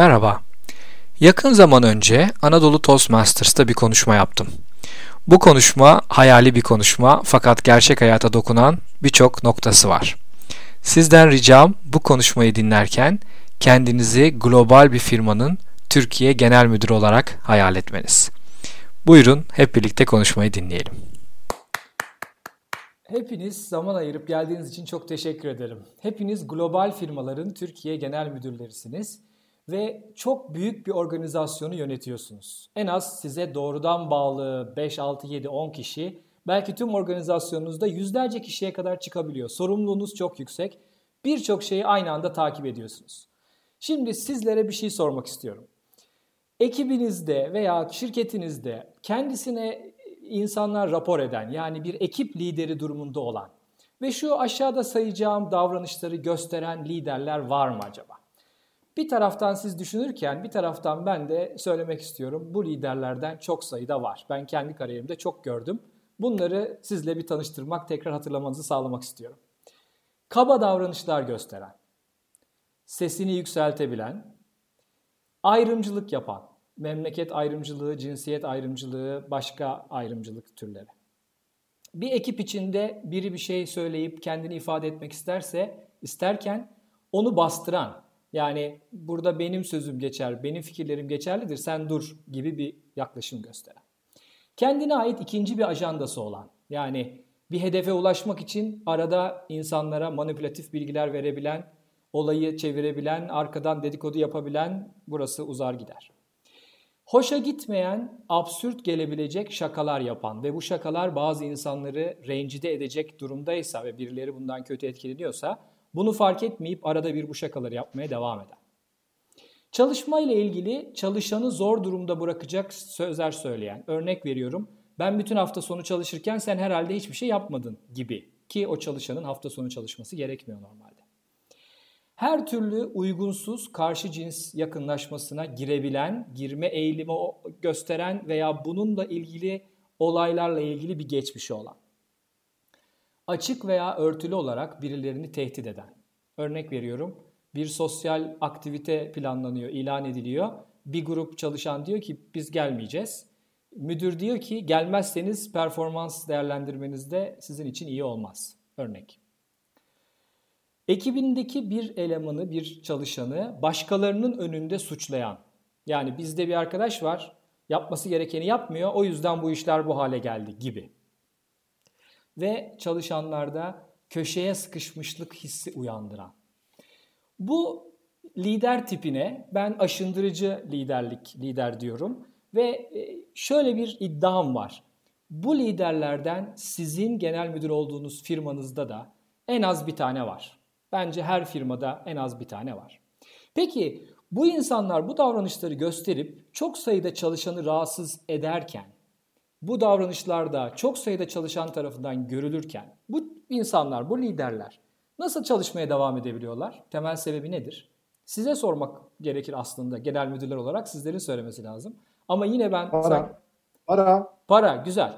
Merhaba. Yakın zaman önce Anadolu Toastmasters'ta bir konuşma yaptım. Bu konuşma hayali bir konuşma fakat gerçek hayata dokunan birçok noktası var. Sizden ricam bu konuşmayı dinlerken kendinizi global bir firmanın Türkiye Genel Müdürü olarak hayal etmeniz. Buyurun hep birlikte konuşmayı dinleyelim. Hepiniz zaman ayırıp geldiğiniz için çok teşekkür ederim. Hepiniz global firmaların Türkiye Genel Müdürlerisiniz ve çok büyük bir organizasyonu yönetiyorsunuz. En az size doğrudan bağlı 5, 6, 7, 10 kişi belki tüm organizasyonunuzda yüzlerce kişiye kadar çıkabiliyor. Sorumluluğunuz çok yüksek. Birçok şeyi aynı anda takip ediyorsunuz. Şimdi sizlere bir şey sormak istiyorum. Ekibinizde veya şirketinizde kendisine insanlar rapor eden yani bir ekip lideri durumunda olan ve şu aşağıda sayacağım davranışları gösteren liderler var mı acaba? Bir taraftan siz düşünürken bir taraftan ben de söylemek istiyorum. Bu liderlerden çok sayıda var. Ben kendi kariyerimde çok gördüm. Bunları sizle bir tanıştırmak, tekrar hatırlamanızı sağlamak istiyorum. Kaba davranışlar gösteren, sesini yükseltebilen, ayrımcılık yapan, memleket ayrımcılığı, cinsiyet ayrımcılığı, başka ayrımcılık türleri. Bir ekip içinde biri bir şey söyleyip kendini ifade etmek isterse, isterken onu bastıran, yani burada benim sözüm geçer, benim fikirlerim geçerlidir, sen dur gibi bir yaklaşım gösteren. Kendine ait ikinci bir ajandası olan, yani bir hedefe ulaşmak için arada insanlara manipülatif bilgiler verebilen, olayı çevirebilen, arkadan dedikodu yapabilen burası uzar gider. Hoşa gitmeyen, absürt gelebilecek şakalar yapan ve bu şakalar bazı insanları rencide edecek durumdaysa ve birileri bundan kötü etkileniyorsa bunu fark etmeyip arada bir bu şakaları yapmaya devam eden. Çalışma ile ilgili çalışanı zor durumda bırakacak sözler söyleyen. Örnek veriyorum. Ben bütün hafta sonu çalışırken sen herhalde hiçbir şey yapmadın gibi. Ki o çalışanın hafta sonu çalışması gerekmiyor normalde. Her türlü uygunsuz karşı cins yakınlaşmasına girebilen, girme eğilimi gösteren veya bununla ilgili olaylarla ilgili bir geçmişi olan açık veya örtülü olarak birilerini tehdit eden. Örnek veriyorum, bir sosyal aktivite planlanıyor, ilan ediliyor. Bir grup çalışan diyor ki biz gelmeyeceğiz. Müdür diyor ki gelmezseniz performans değerlendirmenizde sizin için iyi olmaz. Örnek. Ekibindeki bir elemanı, bir çalışanı başkalarının önünde suçlayan. Yani bizde bir arkadaş var, yapması gerekeni yapmıyor, o yüzden bu işler bu hale geldi gibi ve çalışanlarda köşeye sıkışmışlık hissi uyandıran. Bu lider tipine ben aşındırıcı liderlik lider diyorum ve e, şöyle bir iddiam var. Bu liderlerden sizin genel müdür olduğunuz firmanızda da en az bir tane var. Bence her firmada en az bir tane var. Peki bu insanlar bu davranışları gösterip çok sayıda çalışanı rahatsız ederken bu davranışlarda çok sayıda çalışan tarafından görülürken bu insanlar, bu liderler nasıl çalışmaya devam edebiliyorlar? Temel sebebi nedir? Size sormak gerekir aslında genel müdürler olarak sizlerin söylemesi lazım. Ama yine ben... Para. Sen... Para. Para, güzel.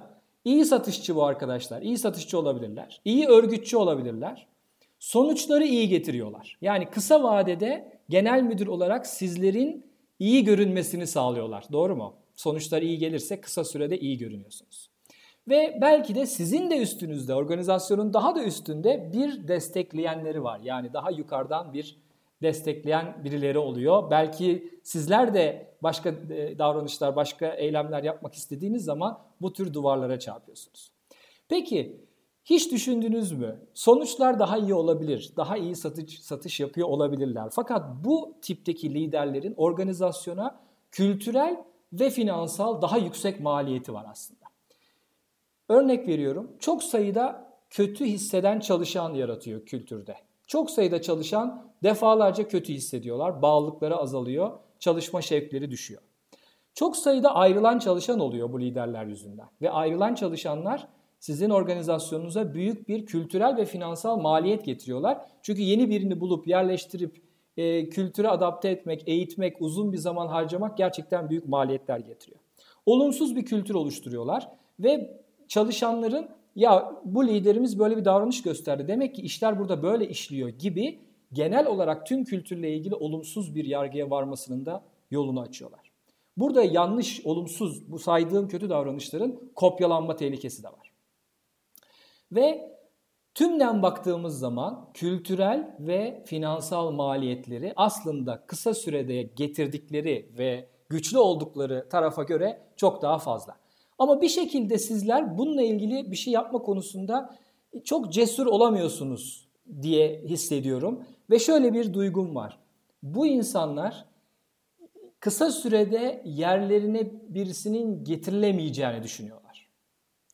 İyi satışçı bu arkadaşlar. İyi satışçı olabilirler. İyi örgütçü olabilirler. Sonuçları iyi getiriyorlar. Yani kısa vadede genel müdür olarak sizlerin iyi görünmesini sağlıyorlar. Doğru mu? Sonuçlar iyi gelirse kısa sürede iyi görünüyorsunuz. Ve belki de sizin de üstünüzde, organizasyonun daha da üstünde bir destekleyenleri var. Yani daha yukarıdan bir destekleyen birileri oluyor. Belki sizler de başka e, davranışlar, başka eylemler yapmak istediğiniz zaman bu tür duvarlara çarpıyorsunuz. Peki hiç düşündünüz mü? Sonuçlar daha iyi olabilir, daha iyi satış, satış yapıyor olabilirler. Fakat bu tipteki liderlerin organizasyona kültürel ve finansal daha yüksek maliyeti var aslında. Örnek veriyorum. Çok sayıda kötü hisseden çalışan yaratıyor kültürde. Çok sayıda çalışan defalarca kötü hissediyorlar. Bağlılıkları azalıyor. Çalışma şevkleri düşüyor. Çok sayıda ayrılan çalışan oluyor bu liderler yüzünden. Ve ayrılan çalışanlar sizin organizasyonunuza büyük bir kültürel ve finansal maliyet getiriyorlar. Çünkü yeni birini bulup yerleştirip e, kültüre adapte etmek, eğitmek, uzun bir zaman harcamak gerçekten büyük maliyetler getiriyor. Olumsuz bir kültür oluşturuyorlar ve çalışanların ya bu liderimiz böyle bir davranış gösterdi demek ki işler burada böyle işliyor gibi genel olarak tüm kültürle ilgili olumsuz bir yargıya varmasının da yolunu açıyorlar. Burada yanlış, olumsuz bu saydığım kötü davranışların kopyalanma tehlikesi de var. Ve tümden baktığımız zaman kültürel ve finansal maliyetleri aslında kısa sürede getirdikleri ve güçlü oldukları tarafa göre çok daha fazla. Ama bir şekilde sizler bununla ilgili bir şey yapma konusunda çok cesur olamıyorsunuz diye hissediyorum. Ve şöyle bir duygum var. Bu insanlar kısa sürede yerlerine birisinin getirilemeyeceğini düşünüyorlar.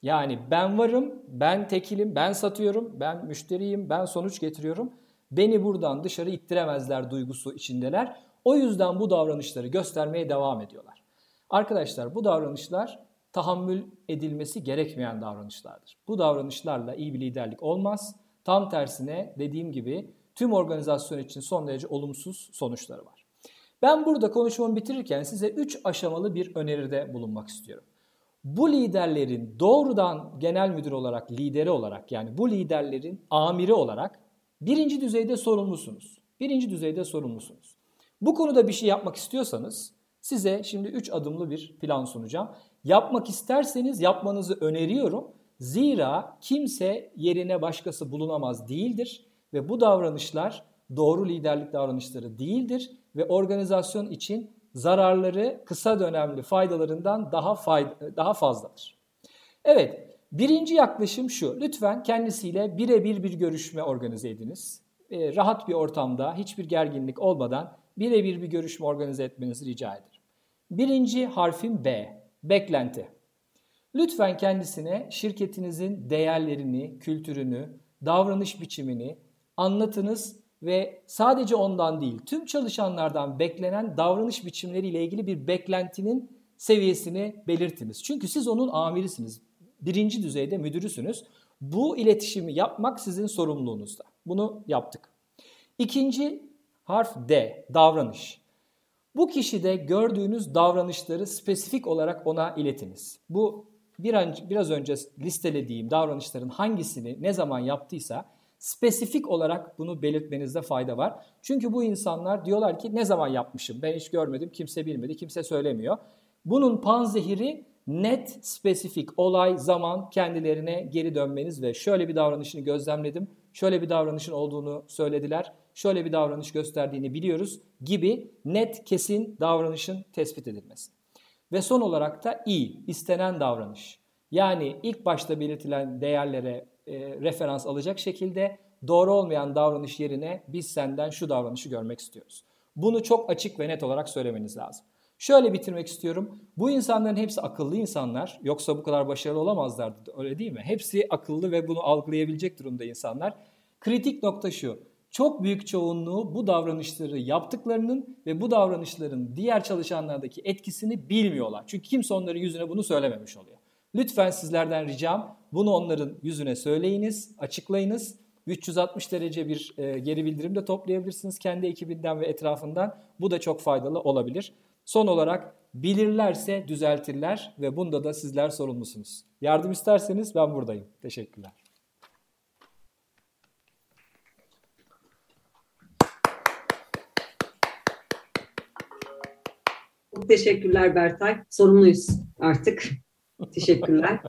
Yani ben varım, ben tekilim, ben satıyorum, ben müşteriyim, ben sonuç getiriyorum. Beni buradan dışarı ittiremezler duygusu içindeler. O yüzden bu davranışları göstermeye devam ediyorlar. Arkadaşlar bu davranışlar tahammül edilmesi gerekmeyen davranışlardır. Bu davranışlarla iyi bir liderlik olmaz. Tam tersine dediğim gibi tüm organizasyon için son derece olumsuz sonuçları var. Ben burada konuşmamı bitirirken size 3 aşamalı bir öneride bulunmak istiyorum. Bu liderlerin doğrudan genel müdür olarak, lideri olarak yani bu liderlerin amiri olarak birinci düzeyde sorumlusunuz. Birinci düzeyde sorumlusunuz. Bu konuda bir şey yapmak istiyorsanız size şimdi 3 adımlı bir plan sunacağım. Yapmak isterseniz yapmanızı öneriyorum. Zira kimse yerine başkası bulunamaz değildir ve bu davranışlar doğru liderlik davranışları değildir ve organizasyon için zararları kısa dönemli faydalarından daha fayda, daha fazladır. Evet, birinci yaklaşım şu. Lütfen kendisiyle birebir bir görüşme organize ediniz. E, rahat bir ortamda, hiçbir gerginlik olmadan birebir bir görüşme organize etmenizi rica ederim. Birinci harfim B, beklenti. Lütfen kendisine şirketinizin değerlerini, kültürünü, davranış biçimini anlatınız ve sadece ondan değil tüm çalışanlardan beklenen davranış biçimleriyle ilgili bir beklentinin seviyesini belirtiniz. Çünkü siz onun amirisiniz. Birinci düzeyde müdürüsünüz. Bu iletişimi yapmak sizin sorumluluğunuzda. Bunu yaptık. İkinci harf D, davranış. Bu kişide gördüğünüz davranışları spesifik olarak ona iletiniz. Bu bir an, biraz önce listelediğim davranışların hangisini ne zaman yaptıysa spesifik olarak bunu belirtmenizde fayda var. Çünkü bu insanlar diyorlar ki ne zaman yapmışım ben hiç görmedim kimse bilmedi kimse söylemiyor. Bunun panzehiri net, spesifik olay, zaman kendilerine geri dönmeniz ve şöyle bir davranışını gözlemledim, şöyle bir davranışın olduğunu söylediler, şöyle bir davranış gösterdiğini biliyoruz gibi net, kesin davranışın tespit edilmesi. Ve son olarak da iyi, istenen davranış. Yani ilk başta belirtilen değerlere e, referans alacak şekilde doğru olmayan davranış yerine biz senden şu davranışı görmek istiyoruz. Bunu çok açık ve net olarak söylemeniz lazım. Şöyle bitirmek istiyorum. Bu insanların hepsi akıllı insanlar. Yoksa bu kadar başarılı olamazlardı öyle değil mi? Hepsi akıllı ve bunu algılayabilecek durumda insanlar. Kritik nokta şu. Çok büyük çoğunluğu bu davranışları yaptıklarının ve bu davranışların diğer çalışanlardaki etkisini bilmiyorlar. Çünkü kimse onların yüzüne bunu söylememiş oluyor. Lütfen sizlerden ricam bunu onların yüzüne söyleyiniz, açıklayınız. 360 derece bir e, geri bildirim de toplayabilirsiniz kendi ekibinden ve etrafından. Bu da çok faydalı olabilir. Son olarak bilirlerse düzeltirler ve bunda da sizler sorumlusunuz. Yardım isterseniz ben buradayım. Teşekkürler. Teşekkürler Bertay. Sorumluyuz artık. Teşekkürler.